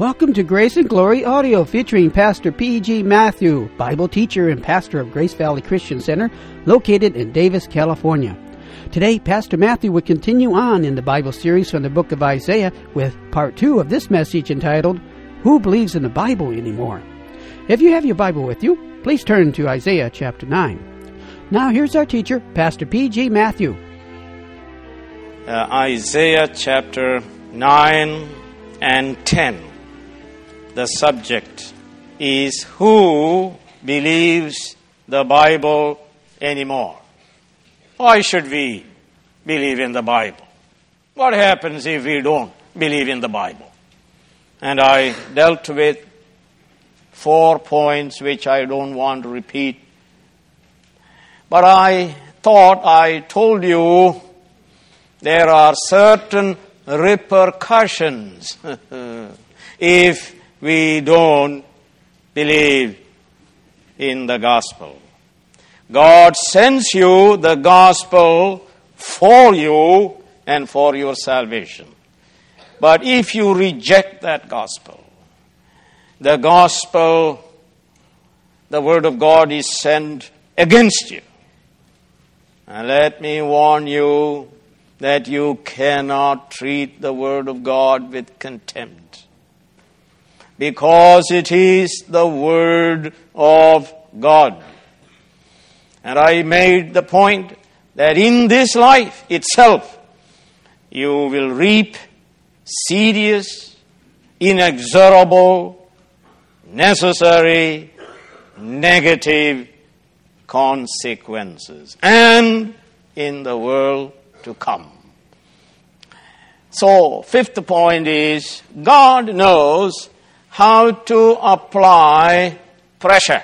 Welcome to Grace and Glory Audio featuring Pastor P.G. Matthew, Bible teacher and pastor of Grace Valley Christian Center, located in Davis, California. Today, Pastor Matthew will continue on in the Bible series from the book of Isaiah with part two of this message entitled, Who Believes in the Bible Anymore? If you have your Bible with you, please turn to Isaiah chapter 9. Now, here's our teacher, Pastor P.G. Matthew. Uh, Isaiah chapter 9 and 10 the subject is who believes the Bible anymore? Why should we believe in the Bible? What happens if we don't believe in the Bible? And I dealt with four points which I don't want to repeat. But I thought I told you there are certain repercussions if we don't believe in the gospel. God sends you the gospel for you and for your salvation. But if you reject that gospel, the gospel, the word of God is sent against you. And let me warn you that you cannot treat the word of God with contempt because it is the Word of God. And I made the point that in this life itself, you will reap serious, inexorable, necessary, negative consequences, and in the world to come. So, fifth point is God knows how to apply pressure.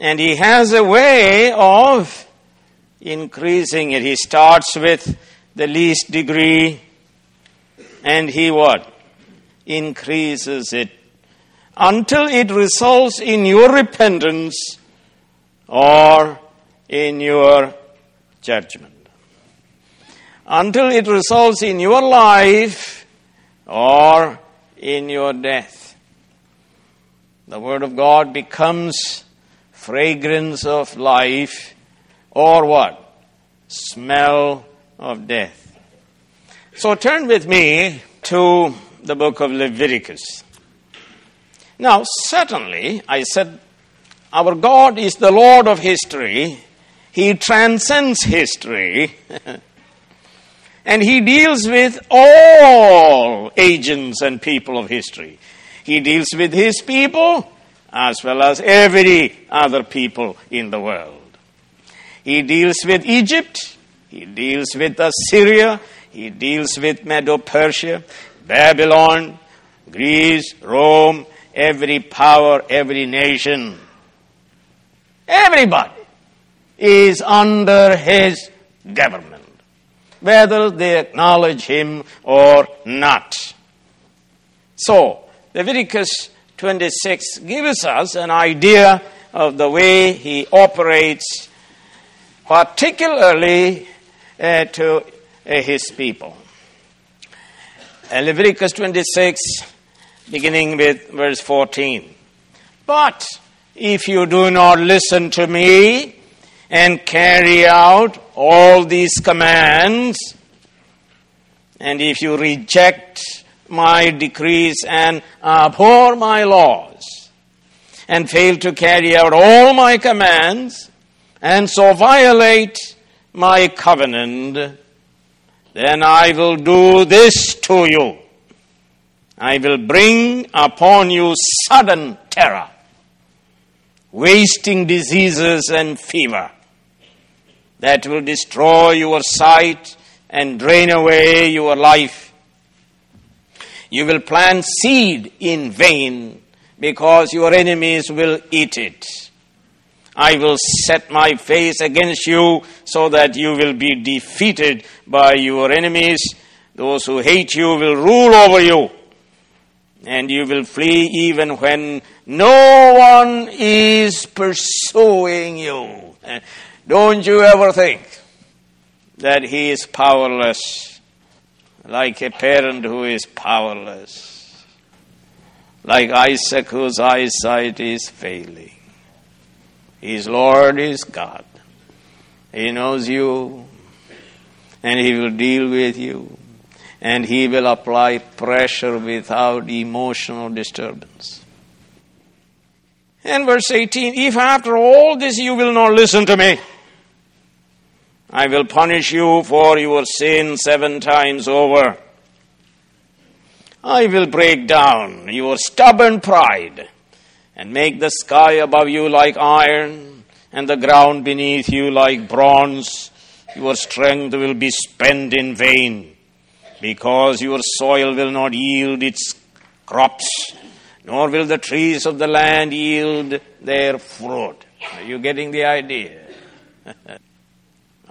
And he has a way of increasing it. He starts with the least degree and he what? Increases it until it results in your repentance or in your judgment. Until it results in your life or in your death. The Word of God becomes fragrance of life or what? Smell of death. So turn with me to the book of Leviticus. Now, certainly, I said, our God is the Lord of history. He transcends history. And he deals with all agents and people of history. He deals with his people as well as every other people in the world. He deals with Egypt. He deals with Assyria. He deals with Medo Persia, Babylon, Greece, Rome, every power, every nation. Everybody is under his government whether they acknowledge him or not. So, Leviticus 26 gives us an idea of the way he operates, particularly uh, to uh, his people. Uh, Leviticus 26, beginning with verse 14. But if you do not listen to me and carry out all these commands, and if you reject my decrees and abhor my laws, and fail to carry out all my commands, and so violate my covenant, then I will do this to you. I will bring upon you sudden terror, wasting diseases and fever that will destroy your sight and drain away your life. You will plant seed in vain because your enemies will eat it. I will set my face against you so that you will be defeated by your enemies. Those who hate you will rule over you. And you will flee even when no one is pursuing you. Don't you ever think that he is powerless, like a parent who is powerless. like Isaac whose eyesight is failing. His Lord is God. He knows you and He will deal with you and He will apply pressure without emotional disturbance. And verse 18, if after all this you will not listen to me, I will punish you for your sin seven times over. I will break down your stubborn pride and make the sky above you like iron and the ground beneath you like bronze. Your strength will be spent in vain because your soil will not yield its crops, nor will the trees of the land yield their fruit. Are you getting the idea?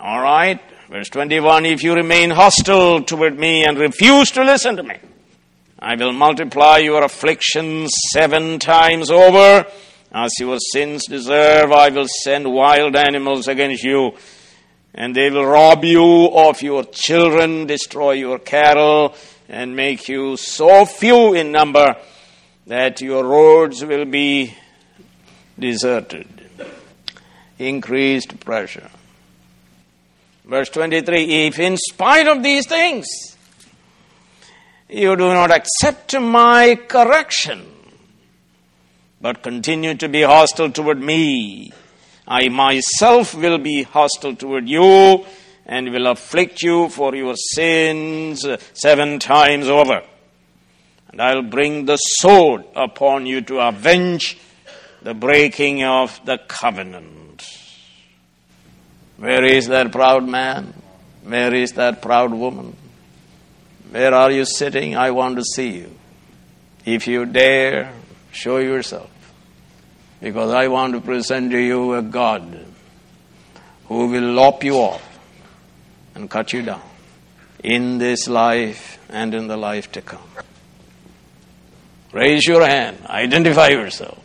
All right. Verse 21 If you remain hostile toward me and refuse to listen to me, I will multiply your afflictions seven times over. As your sins deserve, I will send wild animals against you, and they will rob you of your children, destroy your cattle, and make you so few in number that your roads will be deserted. Increased pressure. Verse 23 If in spite of these things, you do not accept my correction, but continue to be hostile toward me. I myself will be hostile toward you and will afflict you for your sins seven times over. And I'll bring the sword upon you to avenge the breaking of the covenant. Where is that proud man? Where is that proud woman? Where are you sitting? I want to see you. If you dare, show yourself. Because I want to present to you a God who will lop you off and cut you down in this life and in the life to come. Raise your hand, identify yourself,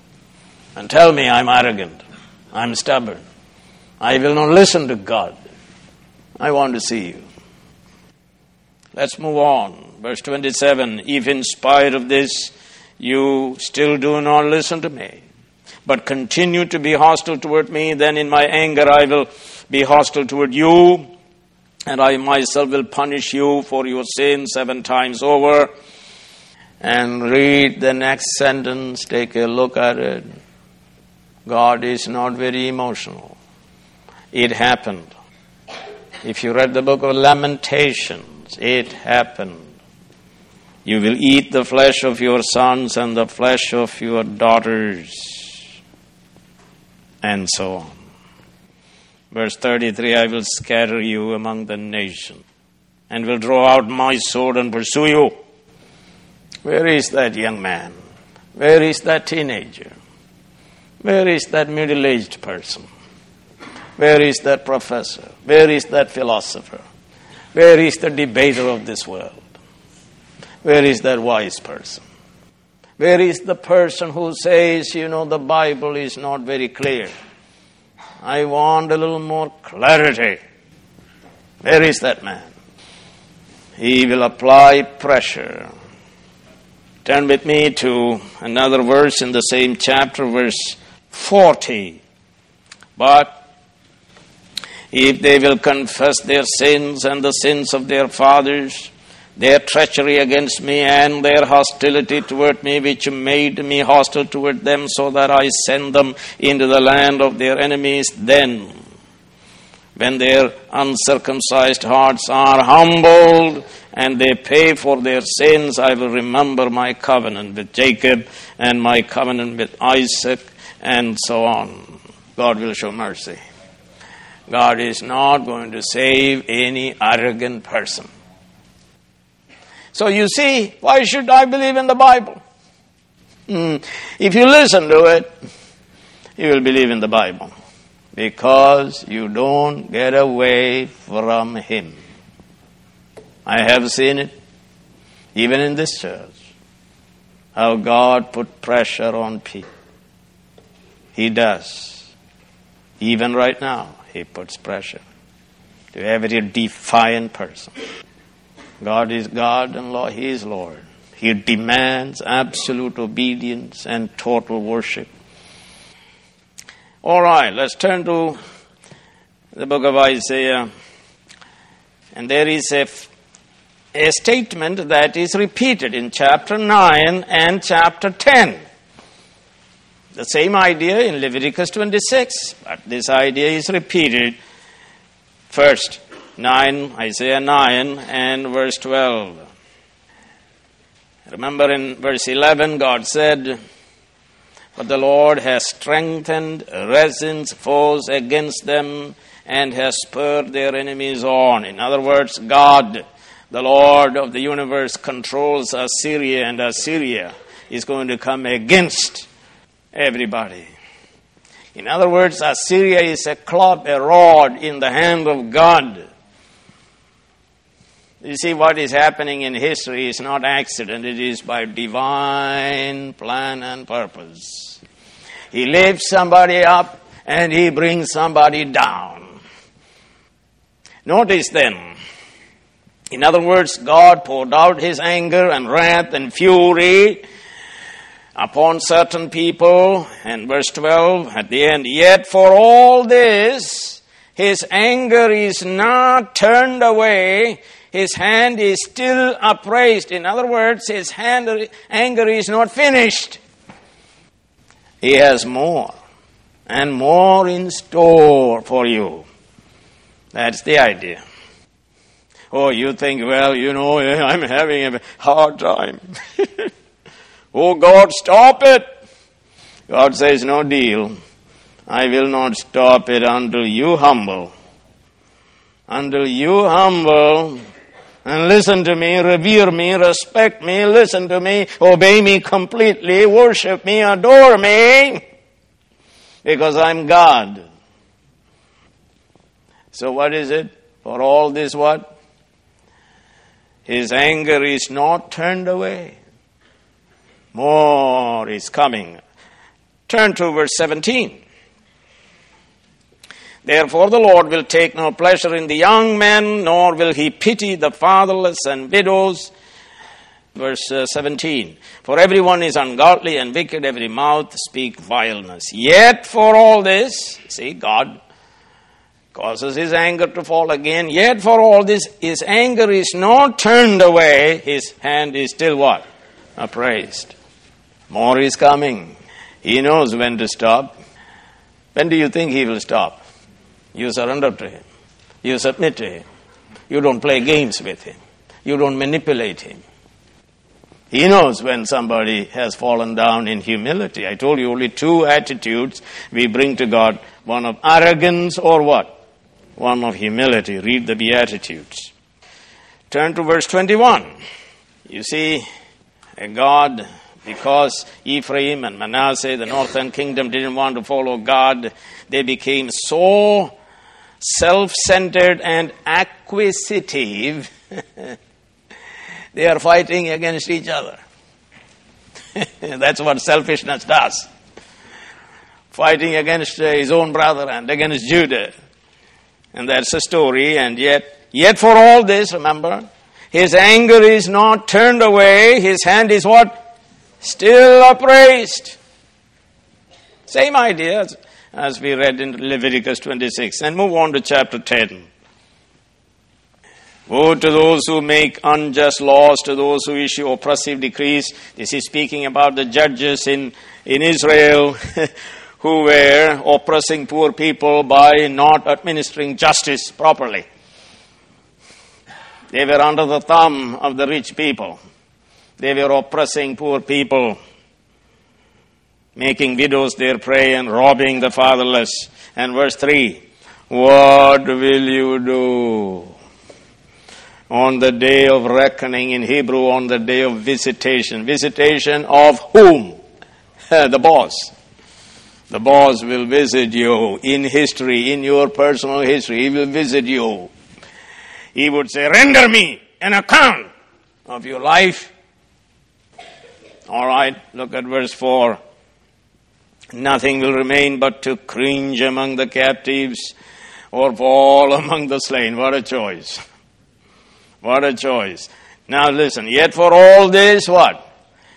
and tell me I'm arrogant, I'm stubborn, I will not listen to God. I want to see you. Let's move on. Verse 27 If in spite of this you still do not listen to me, but continue to be hostile toward me, then in my anger I will be hostile toward you, and I myself will punish you for your sin seven times over. And read the next sentence, take a look at it. God is not very emotional. It happened. If you read the book of Lamentations, it happened. You will eat the flesh of your sons and the flesh of your daughters, and so on. Verse 33 I will scatter you among the nations, and will draw out my sword and pursue you. Where is that young man? Where is that teenager? Where is that middle aged person? Where is that professor? Where is that philosopher? Where is the debater of this world? Where is that wise person? Where is the person who says, you know, the Bible is not very clear? I want a little more clarity. Where is that man? He will apply pressure. Turn with me to another verse in the same chapter, verse 40. But if they will confess their sins and the sins of their fathers, their treachery against me and their hostility toward me, which made me hostile toward them, so that I send them into the land of their enemies, then, when their uncircumcised hearts are humbled and they pay for their sins, I will remember my covenant with Jacob and my covenant with Isaac, and so on. God will show mercy. God is not going to save any arrogant person. So you see, why should I believe in the Bible? Hmm. If you listen to it, you will believe in the Bible because you don't get away from Him. I have seen it, even in this church, how God put pressure on people. He does, even right now. He puts pressure to every defiant person. God is God and Lord, He is Lord. He demands absolute obedience and total worship. All right, let's turn to the book of Isaiah. And there is a, a statement that is repeated in chapter 9 and chapter 10. The same idea in Leviticus 26, but this idea is repeated first 9, Isaiah 9 and verse 12. Remember in verse 11, God said, But the Lord has strengthened Rezin's foes against them and has spurred their enemies on. In other words, God, the Lord of the universe, controls Assyria, and Assyria is going to come against everybody. In other words, Assyria is a club, a rod in the hand of God. You see, what is happening in history is not accident, it is by divine plan and purpose. He lifts somebody up and he brings somebody down. Notice then, in other words, God poured out his anger and wrath and fury upon certain people. And verse 12 at the end, yet for all this, his anger is not turned away. His hand is still upraised. In other words, his hand, anger is not finished. He has more and more in store for you. That's the idea. Oh, you think, well, you know, I'm having a hard time. Oh God, stop it. God says, No deal. I will not stop it until you humble. Until you humble and listen to me, revere me, respect me, listen to me, obey me completely, worship me, adore me, because I'm God. So what is it? For all this what? His anger is not turned away. More is coming. Turn to verse 17. Therefore, the Lord will take no pleasure in the young men, nor will he pity the fatherless and widows. Verse uh, 17. For everyone is ungodly and wicked, every mouth speak vileness. Yet for all this, see, God causes his anger to fall again. Yet for all this, his anger is not turned away. His hand is still what? Upraised. More is coming. He knows when to stop. When do you think he will stop? You surrender to him. You submit to him. You don't play games with him. You don't manipulate him. He knows when somebody has fallen down in humility. I told you only two attitudes we bring to God one of arrogance or what? One of humility. Read the Beatitudes. Turn to verse 21. You see, a God because Ephraim and Manasseh, the northern kingdom, didn't want to follow God, they became so self centered and acquisitive, they are fighting against each other. That's what selfishness does. Fighting against uh, his own brother and against Judah. And that's the story, and yet, yet for all this, remember, his anger is not turned away, his hand is what? Still upraised. Same idea as, as we read in Leviticus 26. And move on to chapter 10. Woe to those who make unjust laws, to those who issue oppressive decrees. This is speaking about the judges in, in Israel who were oppressing poor people by not administering justice properly. They were under the thumb of the rich people. They were oppressing poor people, making widows their prey and robbing the fatherless. And verse 3 What will you do? On the day of reckoning in Hebrew, on the day of visitation. Visitation of whom? the boss. The boss will visit you in history, in your personal history. He will visit you. He would say, Render me an account of your life all right, look at verse 4. Nothing will remain but to cringe among the captives or fall among the slain. What a choice. What a choice. Now listen, yet for all this, what?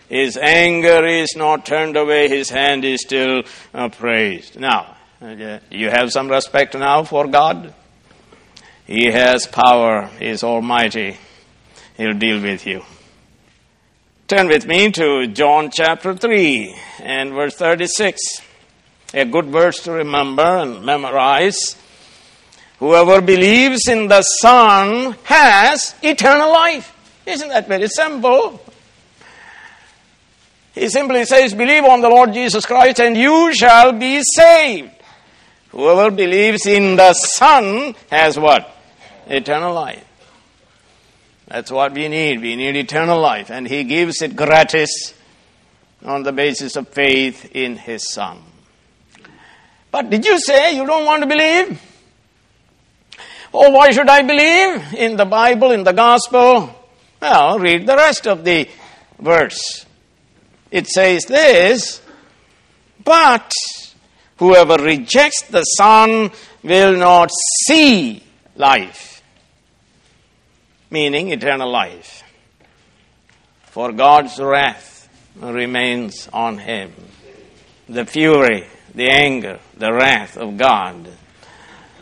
His anger is not turned away, his hand is still uh, praised. Now, uh, you have some respect now for God? He has power, He is almighty. He'll deal with you. Turn with me to John chapter 3 and verse 36. A good verse to remember and memorize. Whoever believes in the Son has eternal life. Isn't that very simple? He simply says, Believe on the Lord Jesus Christ and you shall be saved. Whoever believes in the Son has what? Eternal life. That's what we need. We need eternal life. And He gives it gratis on the basis of faith in His Son. But did you say you don't want to believe? Oh, why should I believe in the Bible, in the gospel? Well, read the rest of the verse. It says this, but whoever rejects the Son will not see life, meaning eternal life. For God's wrath remains on him. The fury, the anger, the wrath of God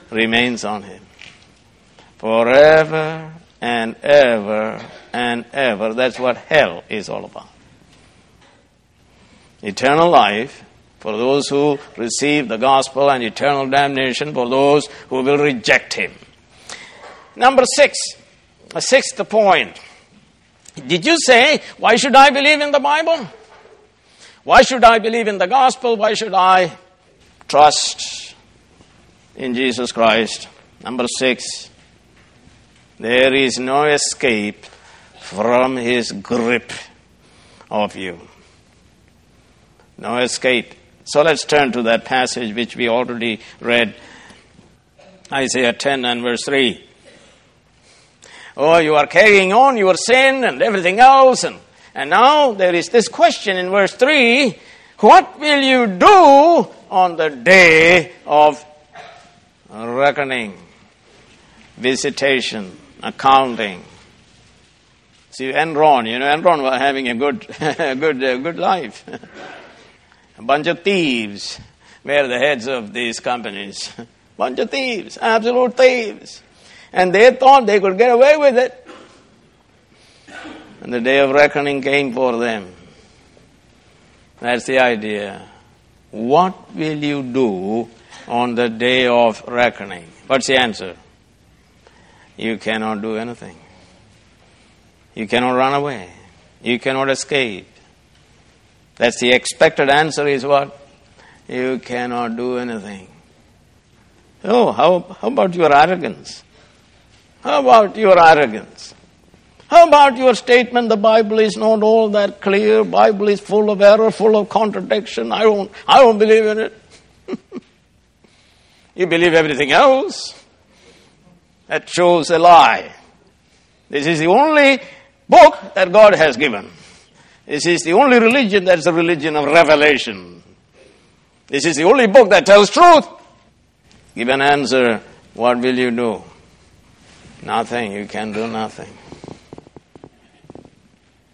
remains on him forever and ever and ever. That's what hell is all about. Eternal life for those who receive the gospel and eternal damnation for those who will reject him. Number six, a sixth point. Did you say, why should I believe in the Bible? Why should I believe in the gospel? Why should I trust in Jesus Christ? Number six, there is no escape from his grip of you. No escape. So let's turn to that passage which we already read Isaiah 10 and verse 3. Oh, you are carrying on your sin and everything else, and, and now there is this question in verse 3 What will you do on the day of reckoning, visitation? accounting. See, Enron, you know, Enron was having a good, good, good life. a bunch of thieves were the heads of these companies. bunch of thieves, absolute thieves. And they thought they could get away with it. And the day of reckoning came for them. That's the idea. What will you do on the day of reckoning? What's the answer? you cannot do anything. You cannot run away. You cannot escape. That's the expected answer is what? You cannot do anything. Oh, how, how about your arrogance? How about your arrogance? How about your statement the Bible is not all that clear, Bible is full of error, full of contradiction. I don't I don't believe in it. you believe everything else that shows a lie. This is the only book that God has given. This is the only religion that is a religion of revelation. This is the only book that tells truth. Give an answer. What will you do? Nothing. You can do nothing.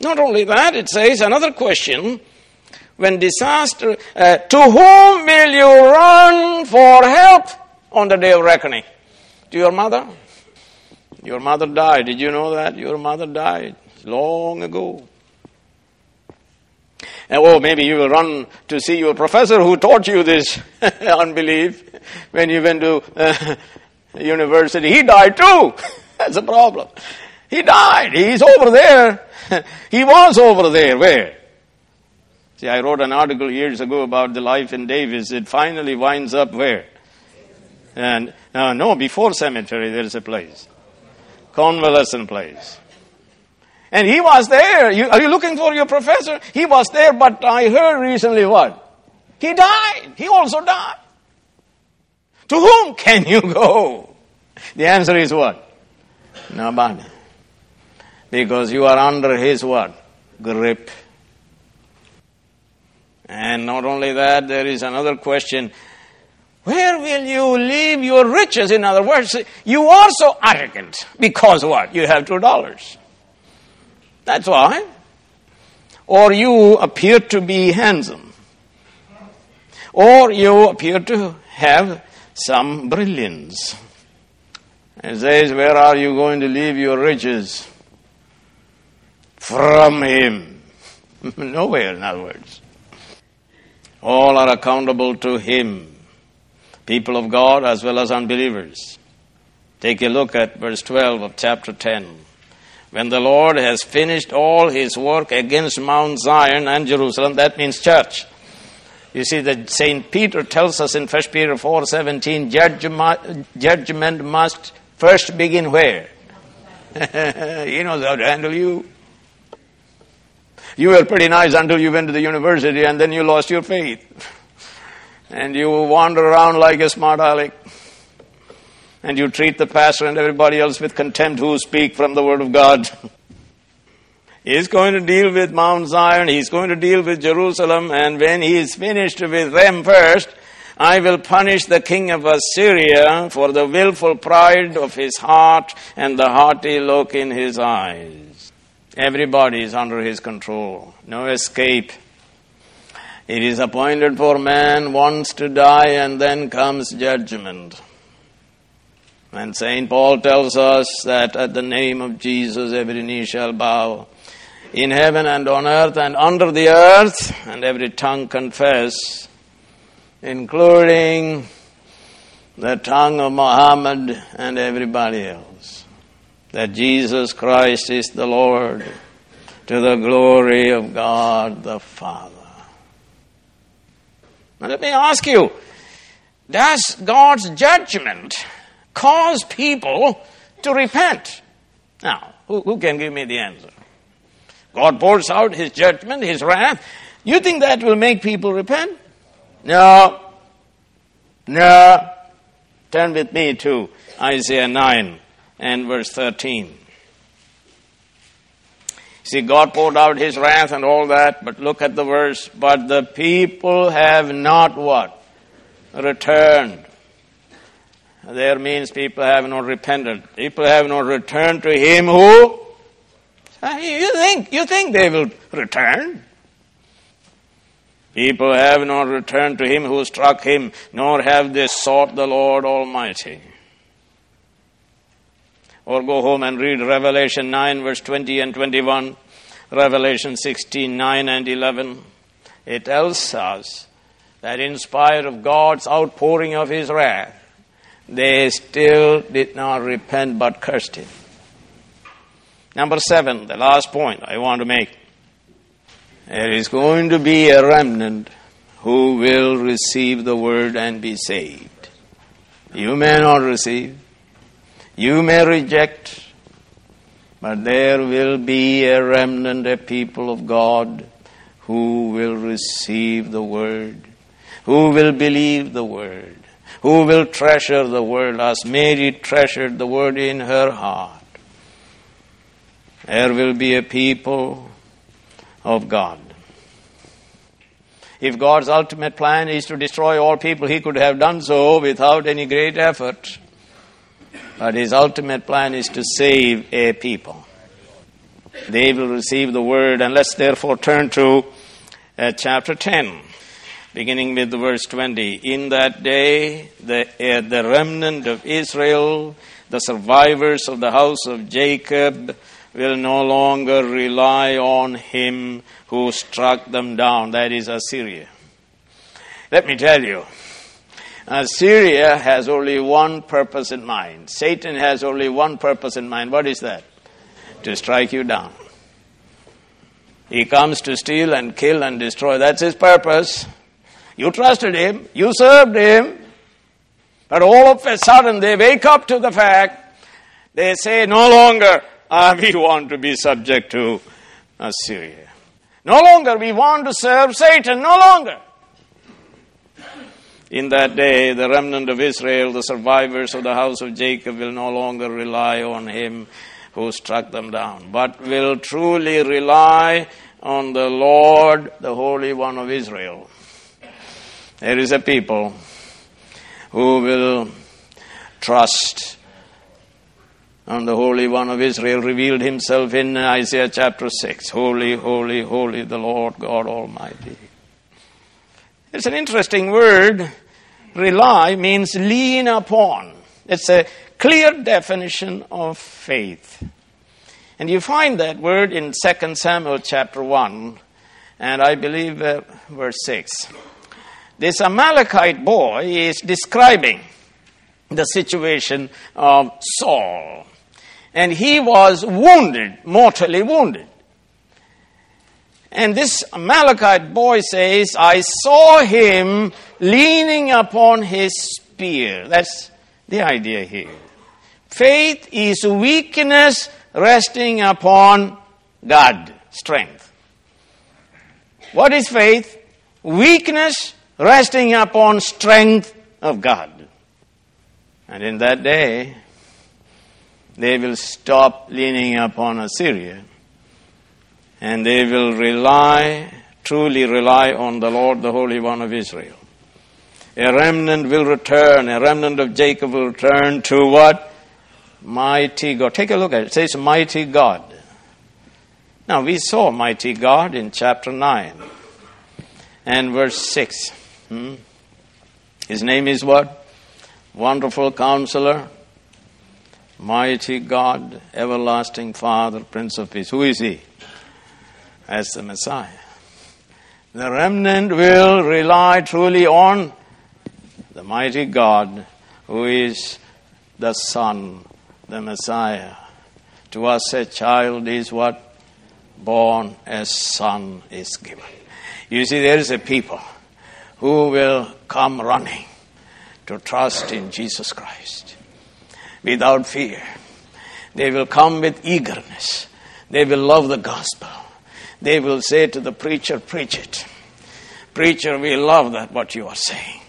Not only that, it says another question. When disaster, uh, to whom will you run for help on the day of reckoning? To your mother? Your mother died. Did you know that? Your mother died long ago. And, oh, maybe you will run to see your professor who taught you this unbelief when you went to uh, university. He died too. That's a problem. He died. He's over there. he was over there. Where? See, I wrote an article years ago about the life in Davis. It finally winds up where? And uh, no, before cemetery, there is a place convalescent place. And he was there. You, are you looking for your professor? He was there, but I heard recently what? He died. He also died. To whom can you go? The answer is what? Nobody. Because you are under his what? Grip. And not only that, there is another question where will you leave your riches? In other words, you are so arrogant because what? You have two dollars. That's why. Or you appear to be handsome. Or you appear to have some brilliance. It says, Where are you going to leave your riches? From Him. Nowhere, in other words. All are accountable to Him. People of God as well as unbelievers. Take a look at verse 12 of chapter 10. When the Lord has finished all His work against Mount Zion and Jerusalem, that means church. You see that St. Peter tells us in 1 Peter 4.17, judgment, judgment must first begin where? he knows how to handle you. You were pretty nice until you went to the university and then you lost your faith. And you wander around like a smart aleck. And you treat the pastor and everybody else with contempt who speak from the Word of God. He's going to deal with Mount Zion. He's going to deal with Jerusalem. And when he is finished with them first, I will punish the king of Assyria for the wilful pride of his heart and the haughty look in his eyes. Everybody is under his control. No escape. It is appointed for man once to die and then comes judgment. And St. Paul tells us that at the name of Jesus every knee shall bow in heaven and on earth and under the earth, and every tongue confess, including the tongue of Muhammad and everybody else that Jesus Christ is the Lord to the glory of God the Father. Now let me ask you, does God's judgment cause people to repent? Now, who, who can give me the answer? God pours out his judgment, his wrath. You think that will make people repent? No. No. Turn with me to Isaiah 9 and verse 13. See, God poured out his wrath and all that, but look at the verse. But the people have not what? Returned. There means people have not repented. People have not returned to him who? Uh, you think, you think they will return? People have not returned to him who struck him, nor have they sought the Lord Almighty. Or go home and read Revelation 9, verse 20 and 21, Revelation 16, 9 and 11. It tells us that in spite of God's outpouring of His wrath, they still did not repent but cursed Him. Number seven, the last point I want to make. There is going to be a remnant who will receive the word and be saved. You may not receive. You may reject, but there will be a remnant, a people of God who will receive the word, who will believe the word, who will treasure the word as Mary treasured the word in her heart. There will be a people of God. If God's ultimate plan is to destroy all people, He could have done so without any great effort. But his ultimate plan is to save a people. They will receive the word, and let's therefore turn to uh, chapter 10, beginning with the verse 20. In that day, the, uh, the remnant of Israel, the survivors of the house of Jacob, will no longer rely on him who struck them down, that is Assyria. Let me tell you, Assyria has only one purpose in mind. Satan has only one purpose in mind. What is that? To strike you down. He comes to steal and kill and destroy. That's his purpose. You trusted him, you served him, but all of a sudden they wake up to the fact, they say, no longer uh, we want to be subject to Assyria. No longer we want to serve Satan, no longer. In that day, the remnant of Israel, the survivors of the house of Jacob, will no longer rely on him who struck them down, but will truly rely on the Lord, the Holy One of Israel. There is a people who will trust And the Holy One of Israel revealed himself in Isaiah chapter 6. Holy, holy, holy, the Lord God Almighty. It's an interesting word. Rely means lean upon. It's a clear definition of faith. And you find that word in 2 Samuel chapter 1, and I believe uh, verse 6. This Amalekite boy is describing the situation of Saul. And he was wounded, mortally wounded. And this Amalekite boy says, I saw him leaning upon his spear. That's the idea here. Faith is weakness resting upon God, strength. What is faith? Weakness resting upon strength of God. And in that day, they will stop leaning upon Assyria and they will rely, truly rely on the Lord, the Holy One of Israel. A remnant will return, a remnant of Jacob will return to what? Mighty God. Take a look at it. It says mighty God. Now we saw mighty God in chapter 9 and verse 6. Hmm? His name is what? Wonderful counselor, mighty God, everlasting Father, Prince of Peace. Who is he? As the Messiah. The remnant will rely truly on the mighty God who is the Son, the Messiah. To us a child is what? Born, a son is given. You see, there is a people who will come running to trust in Jesus Christ without fear. They will come with eagerness. They will love the gospel. They will say to the preacher, Preach it. Preacher, we love that what you are saying.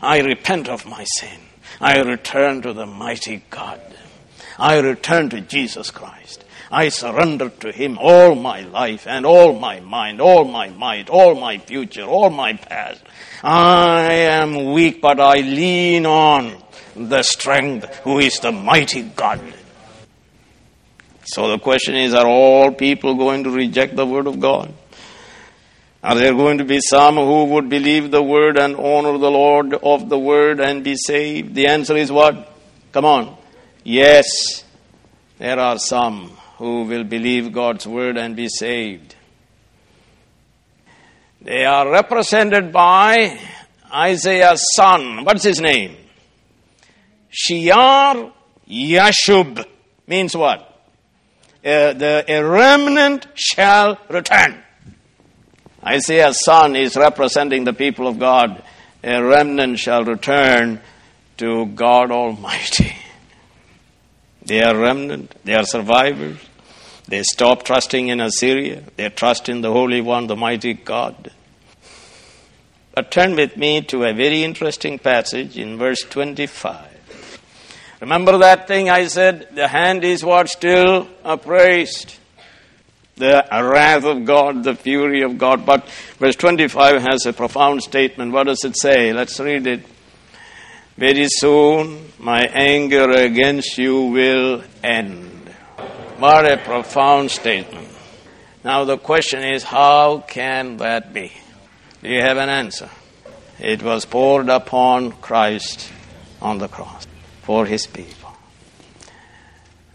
I repent of my sin. I return to the mighty God. I return to Jesus Christ. I surrender to Him all my life and all my mind, all my might, all my future, all my past. I am weak, but I lean on the strength who is the mighty God. So the question is, are all people going to reject the word of God? Are there going to be some who would believe the word and honor the Lord of the word and be saved? The answer is what? Come on. Yes, there are some who will believe God's word and be saved. They are represented by Isaiah's son. What's his name? Shear Yashub means what? Uh, the, a remnant shall return. Isaiah's son is representing the people of God. A remnant shall return to God Almighty. They are remnant, they are survivors. They stop trusting in Assyria, they trust in the Holy One, the mighty God. But turn with me to a very interesting passage in verse 25. Remember that thing I said? The hand is what still appraised. The wrath of God, the fury of God. But verse 25 has a profound statement. What does it say? Let's read it. Very soon my anger against you will end. What a profound statement. Now the question is, how can that be? Do you have an answer? It was poured upon Christ on the cross for his people.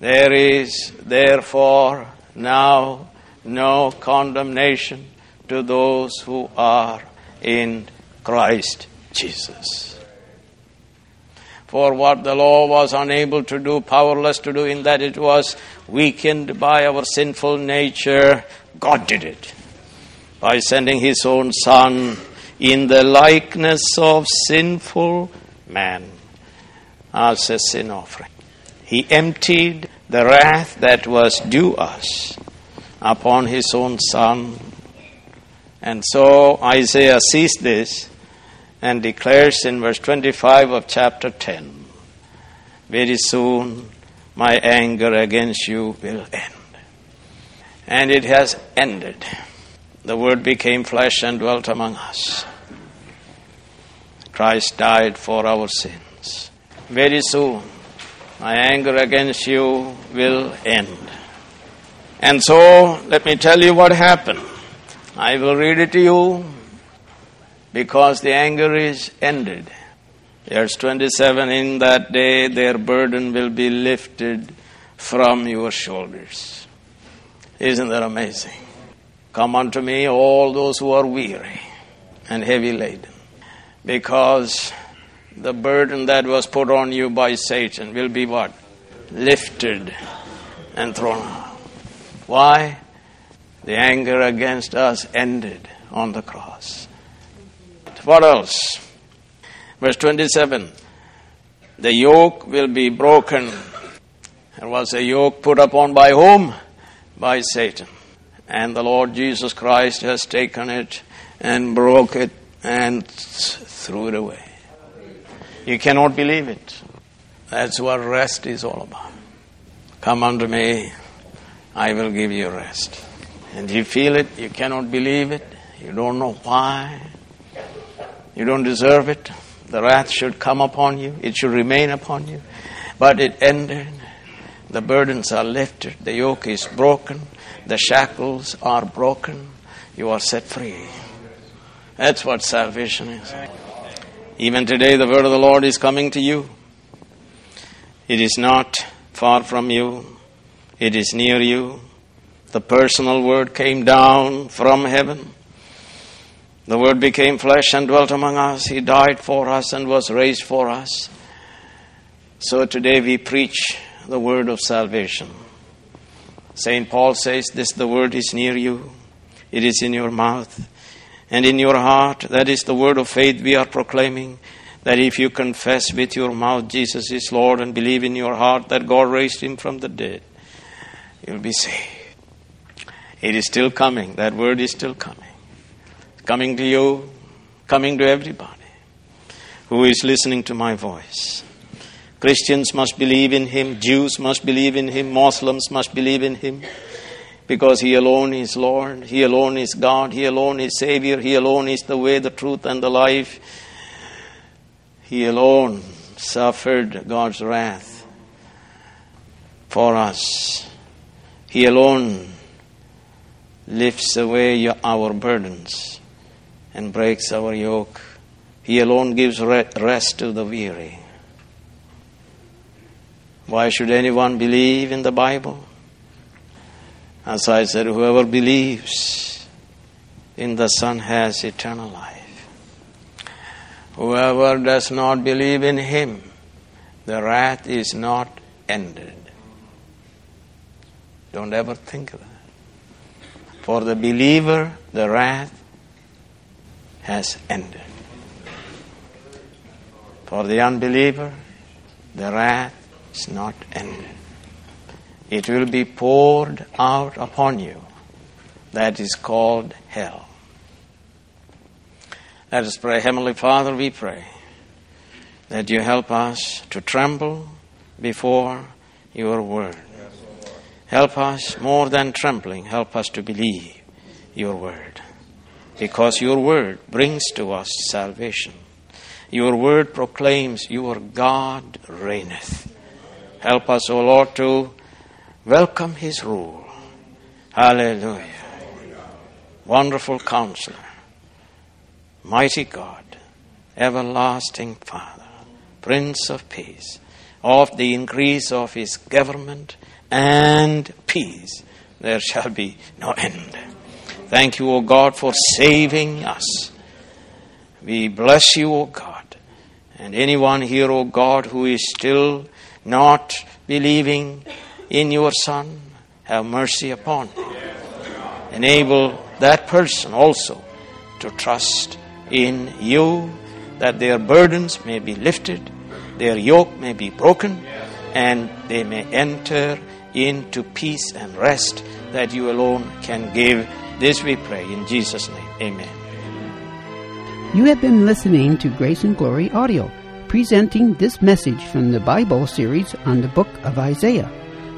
There is therefore now no condemnation to those who are in Christ Jesus. For what the law was unable to do, powerless to do, in that it was weakened by our sinful nature, God did it by sending His own Son in the likeness of sinful man as a sin offering. He emptied the wrath that was due us upon his own son. And so Isaiah sees this and declares in verse 25 of chapter 10 Very soon my anger against you will end. And it has ended. The Word became flesh and dwelt among us. Christ died for our sins very soon My anger against you will end. And so, let me tell you what happened. I will read it to you because the anger is ended. Verse 27 In that day their burden will be lifted from your shoulders. Isn't that amazing? Come unto me, all those who are weary and heavy laden, because the burden that was put on you by Satan will be what? Lifted and thrown out. Why? The anger against us ended on the cross. What else? Verse 27 The yoke will be broken. There was a yoke put upon by whom? By Satan. And the Lord Jesus Christ has taken it and broke it and threw it away. You cannot believe it. That's what rest is all about. Come unto me, I will give you rest. And you feel it, you cannot believe it, you don't know why, you don't deserve it. The wrath should come upon you, it should remain upon you. But it ended. The burdens are lifted, the yoke is broken, the shackles are broken, you are set free. That's what salvation is. Even today, the word of the Lord is coming to you. It is not far from you, it is near you. The personal word came down from heaven. The word became flesh and dwelt among us. He died for us and was raised for us. So today we preach the word of salvation. St. Paul says, This the word is near you, it is in your mouth and in your heart. That is the word of faith we are proclaiming. That if you confess with your mouth Jesus is Lord and believe in your heart that God raised him from the dead, you'll be saved. It is still coming. That word is still coming. Coming to you, coming to everybody who is listening to my voice. Christians must believe in him, Jews must believe in him, Muslims must believe in him because He alone is Lord, He alone is God, He alone is Savior, He alone is the way, the truth, and the life. He alone suffered God's wrath for us. He alone lifts away our burdens and breaks our yoke. He alone gives rest to the weary. Why should anyone believe in the Bible? As I said, whoever believes in the Son has eternal life. Whoever does not believe in Him, the wrath is not ended. Don't ever think of that. For the believer, the wrath has ended. For the unbeliever, the wrath is not ended it will be poured out upon you. That is called hell. Let us pray. Heavenly Father, we pray that you help us to tremble before your word. Help us more than trembling, help us to believe your word. Because your word brings to us salvation. Your word proclaims your God reigneth. Help us, O Lord, to Welcome His rule. Hallelujah. Wonderful counselor, mighty God, everlasting Father, Prince of Peace, of the increase of His government and peace, there shall be no end. Thank you, O God, for saving us. We bless you, O God. And anyone here, O God, who is still not believing in your Son, have mercy upon him. Enable that person also to trust in you that their burdens may be lifted, their yoke may be broken, and they may enter into peace and rest that you alone can give. This we pray in Jesus' name. Amen. You have been listening to Grace and Glory Audio, presenting this message from the Bible series on the book of Isaiah.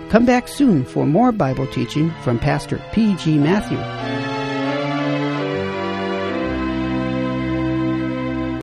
Come back soon for more Bible teaching from Pastor P.G. Mathew.